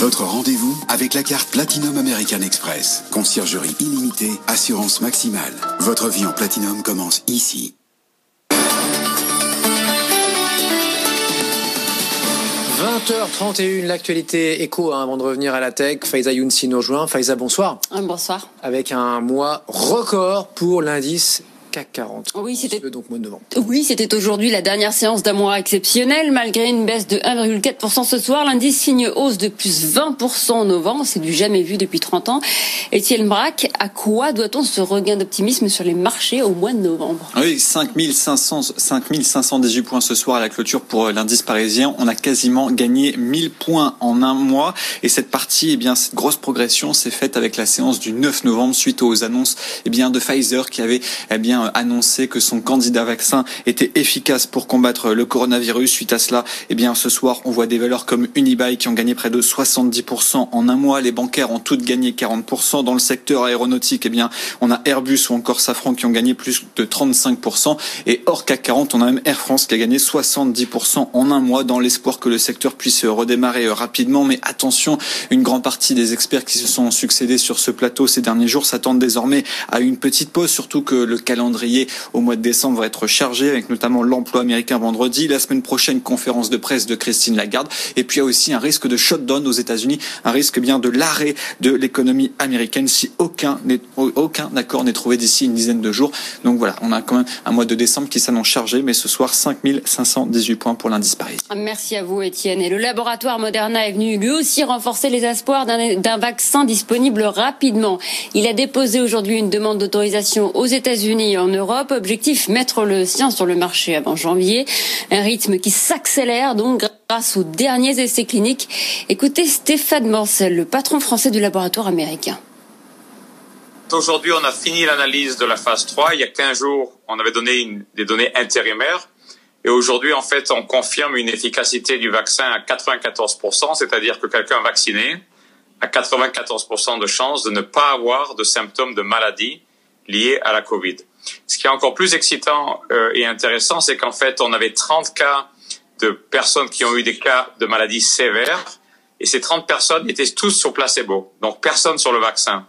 Votre rendez-vous avec la carte Platinum American Express. Conciergerie illimitée, assurance maximale. Votre vie en Platinum commence ici. 20h31, l'actualité écho hein, avant de revenir à la tech. Faiza Younsi nous rejoint. Faiza, bonsoir. Bonsoir. Avec un mois record pour l'indice CAC 40. Oui, c'était donc mois de novembre. Oui, c'était aujourd'hui la dernière séance d'un mois exceptionnel. Malgré une baisse de 1,4% ce soir, l'indice signe hausse de plus 20% en novembre. C'est du jamais vu depuis 30 ans. Étienne Braque, à quoi doit-on ce regain d'optimisme sur les marchés au mois de novembre? Oui, 5500, 5518 points ce soir à la clôture pour euh, l'indice parisien. On a quasiment gagné 1000 points en un mois. Et cette partie, eh bien, cette grosse progression s'est faite avec la séance du 9 novembre suite aux annonces, eh bien, de Pfizer qui avait, eh bien, annoncé que son candidat vaccin était efficace pour combattre le coronavirus. Suite à cela, eh bien, ce soir, on voit des valeurs comme Unibail qui ont gagné près de 70% en un mois. Les bancaires ont toutes gagné 40%. Dans le secteur aéronautique, eh bien, on a Airbus ou encore Safran qui ont gagné plus de 35%. Et hors CAC 40, on a même Air France qui a gagné 70% en un mois dans l'espoir que le secteur puisse redémarrer rapidement. Mais attention, une grande partie des experts qui se sont succédés sur ce plateau ces derniers jours s'attendent désormais à une petite pause, surtout que le calendrier calendrier au mois de décembre va être chargé avec notamment l'emploi américain vendredi, la semaine prochaine conférence de presse de Christine Lagarde et puis il y a aussi un risque de shutdown aux États-Unis, un risque bien de l'arrêt de l'économie américaine si aucun accord n'est trouvé d'ici une dizaine de jours. Donc voilà, on a quand même un mois de décembre qui s'annonce chargé mais ce soir 5518 points pour l'indice Paris. Merci à vous Étienne et le laboratoire Moderna est venu lui aussi renforcer les espoirs d'un vaccin disponible rapidement. Il a déposé aujourd'hui une demande d'autorisation aux États-Unis en Europe. Objectif, mettre le sien sur le marché avant janvier. Un rythme qui s'accélère donc grâce aux derniers essais cliniques. Écoutez Stéphane Morcel, le patron français du laboratoire américain. Aujourd'hui, on a fini l'analyse de la phase 3. Il y a 15 jours, on avait donné des données intérimaires. Et aujourd'hui, en fait, on confirme une efficacité du vaccin à 94%, c'est-à-dire que quelqu'un vacciné a 94% de chances de ne pas avoir de symptômes de maladie liés à la Covid. Ce qui est encore plus excitant euh, et intéressant, c'est qu'en fait, on avait 30 cas de personnes qui ont eu des cas de maladies sévères, et ces 30 personnes étaient tous sur placebo, donc personne sur le vaccin.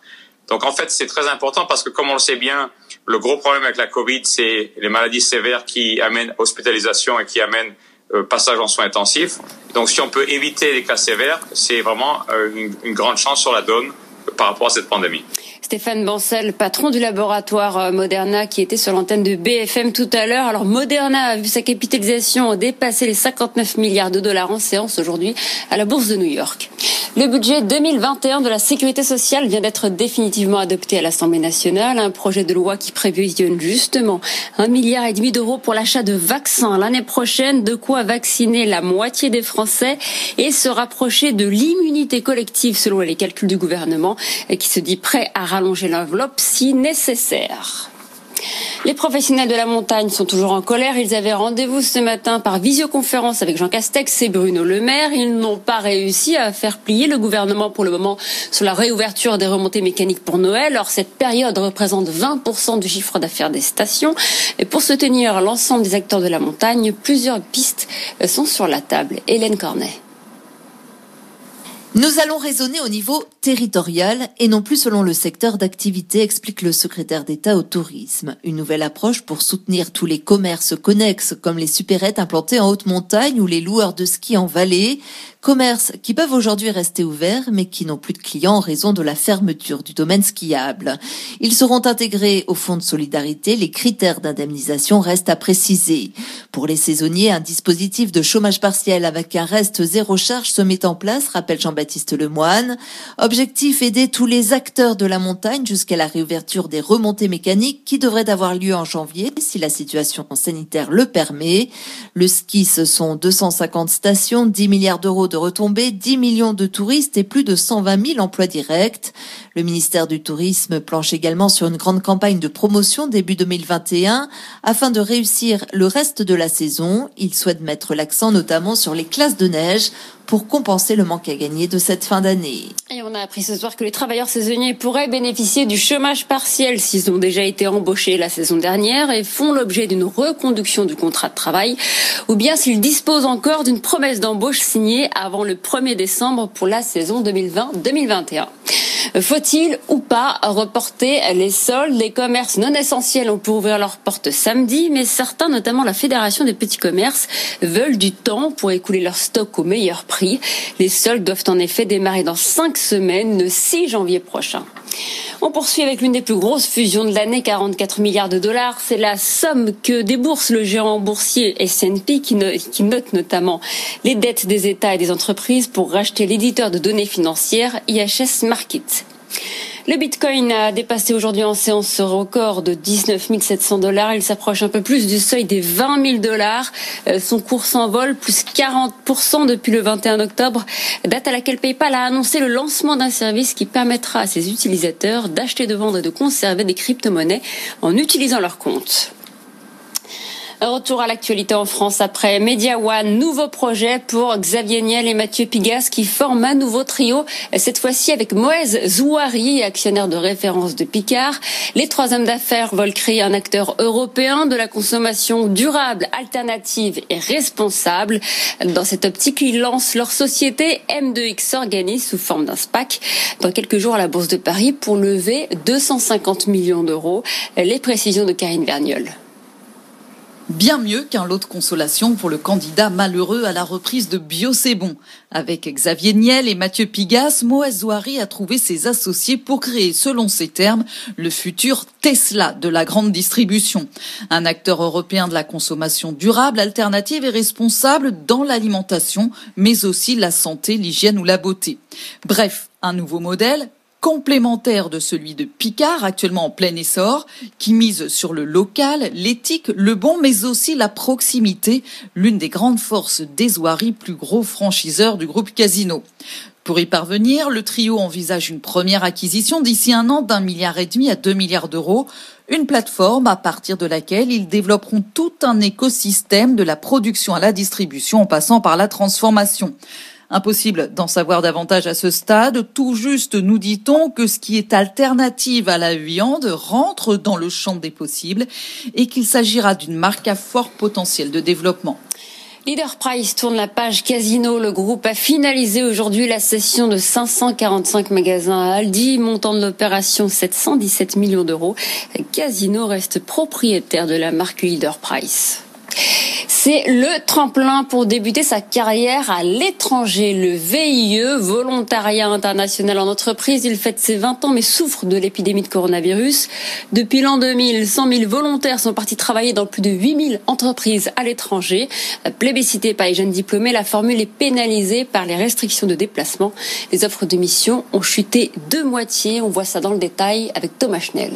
Donc en fait, c'est très important parce que comme on le sait bien, le gros problème avec la Covid, c'est les maladies sévères qui amènent hospitalisation et qui amènent euh, passage en soins intensifs. Donc si on peut éviter les cas sévères, c'est vraiment euh, une, une grande chance sur la donne par rapport à cette pandémie. Stéphane Bancel, patron du laboratoire euh, Moderna, qui était sur l'antenne de BFM tout à l'heure. Alors Moderna a vu sa capitalisation dépasser les 59 milliards de dollars en séance aujourd'hui à la bourse de New York. Le budget 2021 de la sécurité sociale vient d'être définitivement adopté à l'Assemblée nationale. Un projet de loi qui prévisionne justement un milliard et demi d'euros pour l'achat de vaccins l'année prochaine, de quoi vacciner la moitié des Français et se rapprocher de l'immunité collective selon les calculs du gouvernement, qui se dit prêt à allonger l'enveloppe si nécessaire. Les professionnels de la montagne sont toujours en colère. Ils avaient rendez-vous ce matin par visioconférence avec Jean Castex et Bruno Le Maire. Ils n'ont pas réussi à faire plier le gouvernement pour le moment sur la réouverture des remontées mécaniques pour Noël. Or, cette période représente 20% du chiffre d'affaires des stations. Et pour soutenir l'ensemble des acteurs de la montagne, plusieurs pistes sont sur la table. Hélène Cornet. Nous allons raisonner au niveau territorial et non plus selon le secteur d'activité, explique le secrétaire d'État au tourisme. Une nouvelle approche pour soutenir tous les commerces connexes comme les supérettes implantées en haute montagne ou les loueurs de ski en vallée. Commerces qui peuvent aujourd'hui rester ouverts mais qui n'ont plus de clients en raison de la fermeture du domaine skiable. Ils seront intégrés au fonds de solidarité. Les critères d'indemnisation restent à préciser. Pour les saisonniers, un dispositif de chômage partiel avec un reste zéro charge se met en place, rappelle Jean-Baptiste Lemoine. Objectif aider tous les acteurs de la montagne jusqu'à la réouverture des remontées mécaniques qui devraient avoir lieu en janvier si la situation sanitaire le permet. Le ski, ce sont 250 stations, 10 milliards d'euros de retombées, 10 millions de touristes et plus de 120 000 emplois directs. Le ministère du Tourisme planche également sur une grande campagne de promotion début 2021 afin de réussir le reste de la saison. Il souhaite mettre l'accent notamment sur les classes de neige pour compenser le manque à gagner de cette fin d'année. Et on a appris ce soir que les travailleurs saisonniers pourraient bénéficier du chômage partiel s'ils ont déjà été embauchés la saison dernière et font l'objet d'une reconduction du contrat de travail, ou bien s'ils disposent encore d'une promesse d'embauche signée avant le 1er décembre pour la saison 2020-2021. Faut-il ou pas reporter les soldes? Les commerces non essentiels ont pu ouvrir leurs portes samedi, mais certains, notamment la Fédération des petits commerces, veulent du temps pour écouler leur stock au meilleur prix. Les soldes doivent en effet démarrer dans cinq semaines, le 6 janvier prochain. On poursuit avec l'une des plus grosses fusions de l'année, 44 milliards de dollars. C'est la somme que débourse le géant boursier S&P qui, note notamment les dettes des États et des entreprises pour racheter l'éditeur de données financières IHS Markit. Le Bitcoin a dépassé aujourd'hui en séance ce record de 19 700 dollars. Il s'approche un peu plus du seuil des 20 000 dollars. Euh, son cours s'envole, plus 40% depuis le 21 octobre, date à laquelle PayPal a annoncé le lancement d'un service qui permettra à ses utilisateurs d'acheter, de vendre et de conserver des crypto-monnaies en utilisant leur compte. Retour à l'actualité en France après Media One, nouveau projet pour Xavier Niel et Mathieu Pigas qui forment un nouveau trio, cette fois-ci avec Moez Zouari, actionnaire de référence de Picard. Les trois hommes d'affaires veulent créer un acteur européen de la consommation durable, alternative et responsable. Dans cette optique, ils lancent leur société M2X Organise sous forme d'un SPAC dans quelques jours à la Bourse de Paris pour lever 250 millions d'euros. Les précisions de Karine Verniol. Bien mieux qu'un lot de consolation pour le candidat malheureux à la reprise de Bio. Avec Xavier Niel et Mathieu Pigas, Moaz Zouari a trouvé ses associés pour créer, selon ses termes, le futur Tesla de la grande distribution. Un acteur européen de la consommation durable, alternative et responsable dans l'alimentation, mais aussi la santé, l'hygiène ou la beauté. Bref, un nouveau modèle complémentaire de celui de Picard, actuellement en plein essor, qui mise sur le local, l'éthique, le bon, mais aussi la proximité, l'une des grandes forces des Ouari, plus gros franchiseur du groupe Casino. Pour y parvenir, le trio envisage une première acquisition d'ici un an d'un milliard et demi à deux milliards d'euros, une plateforme à partir de laquelle ils développeront tout un écosystème de la production à la distribution en passant par la transformation. Impossible d'en savoir davantage à ce stade. Tout juste nous dit-on que ce qui est alternative à la viande rentre dans le champ des possibles et qu'il s'agira d'une marque à fort potentiel de développement. Leader Price tourne la page casino. Le groupe a finalisé aujourd'hui la cession de 545 magasins à Aldi, montant de l'opération 717 millions d'euros. Casino reste propriétaire de la marque Leader Price. C'est le tremplin pour débuter sa carrière à l'étranger. Le VIE, Volontariat International en entreprise, il fête ses 20 ans mais souffre de l'épidémie de coronavirus. Depuis l'an 2000, 100 000 volontaires sont partis travailler dans plus de 8 000 entreprises à l'étranger. Plébiscité par les jeunes diplômés, la formule est pénalisée par les restrictions de déplacement. Les offres de mission ont chuté de moitié. On voit ça dans le détail avec Thomas Schnell.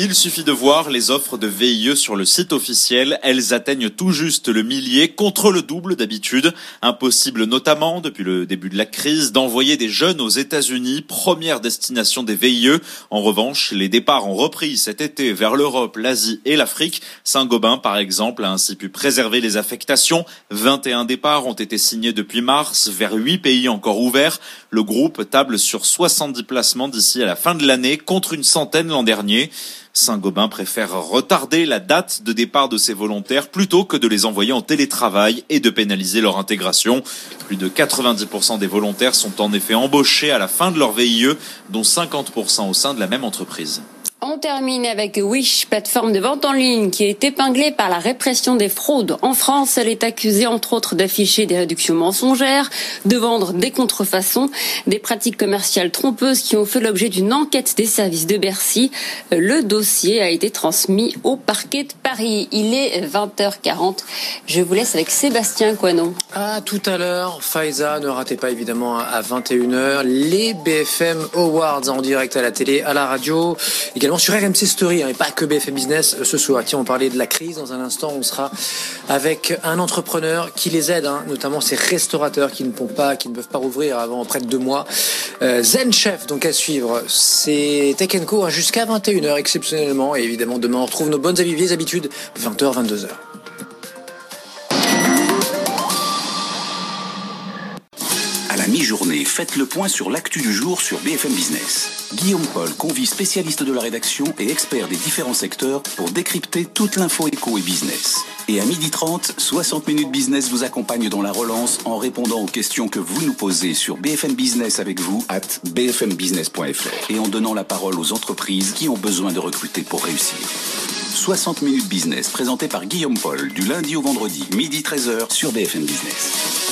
Il suffit de voir les offres de VIE sur le site officiel. Elles atteignent tout juste le millier contre le double d'habitude. Impossible notamment, depuis le début de la crise, d'envoyer des jeunes aux États-Unis, première destination des VIE. En revanche, les départs ont repris cet été vers l'Europe, l'Asie et l'Afrique. Saint-Gobain, par exemple, a ainsi pu préserver les affectations. 21 départs ont été signés depuis mars vers 8 pays encore ouverts. Le groupe table sur 70 placements d'ici à la fin de l'année contre une centaine l'an dernier. Saint-Gobain préfère retarder la date de départ de ses volontaires plutôt que de les envoyer en télétravail et de pénaliser leur intégration. Plus de 90% des volontaires sont en effet embauchés à la fin de leur VIE, dont 50% au sein de la même entreprise. On termine avec Wish, plateforme de vente en ligne qui est épinglée par la répression des fraudes. En France, elle est accusée entre autres d'afficher des réductions mensongères, de vendre des contrefaçons, des pratiques commerciales trompeuses qui ont fait l'objet d'une enquête des services de Bercy. Le dossier a été transmis au parquet de Paris. Il est 20h40. Je vous laisse avec Sébastien Coinon. À tout à l'heure, Faiza, ne ratez pas évidemment à 21h les BFM Awards en direct à la télé, à la radio, sur RMC Story, hein, et pas que BFM Business euh, ce soir. Tiens, on parlait de la crise. Dans un instant, on sera avec un entrepreneur qui les aide, hein, notamment ces restaurateurs qui ne, pas, qui ne peuvent pas rouvrir avant près de deux mois. Euh, Zen Chef, donc à suivre. C'est Tech Co hein, jusqu'à 21h exceptionnellement. Et évidemment, demain, on retrouve nos bonnes vieilles habitudes, 20h, 22h. Mi-journée, faites le point sur l'actu du jour sur BFM Business. Guillaume Paul convie spécialistes de la rédaction et experts des différents secteurs pour décrypter toute l'info éco et business. Et à 12h30, 60 minutes business vous accompagne dans la relance en répondant aux questions que vous nous posez sur BFM Business avec vous at bfmbusiness.fr et en donnant la parole aux entreprises qui ont besoin de recruter pour réussir. 60 minutes business présenté par Guillaume Paul du lundi au vendredi, midi 13h sur BFM Business.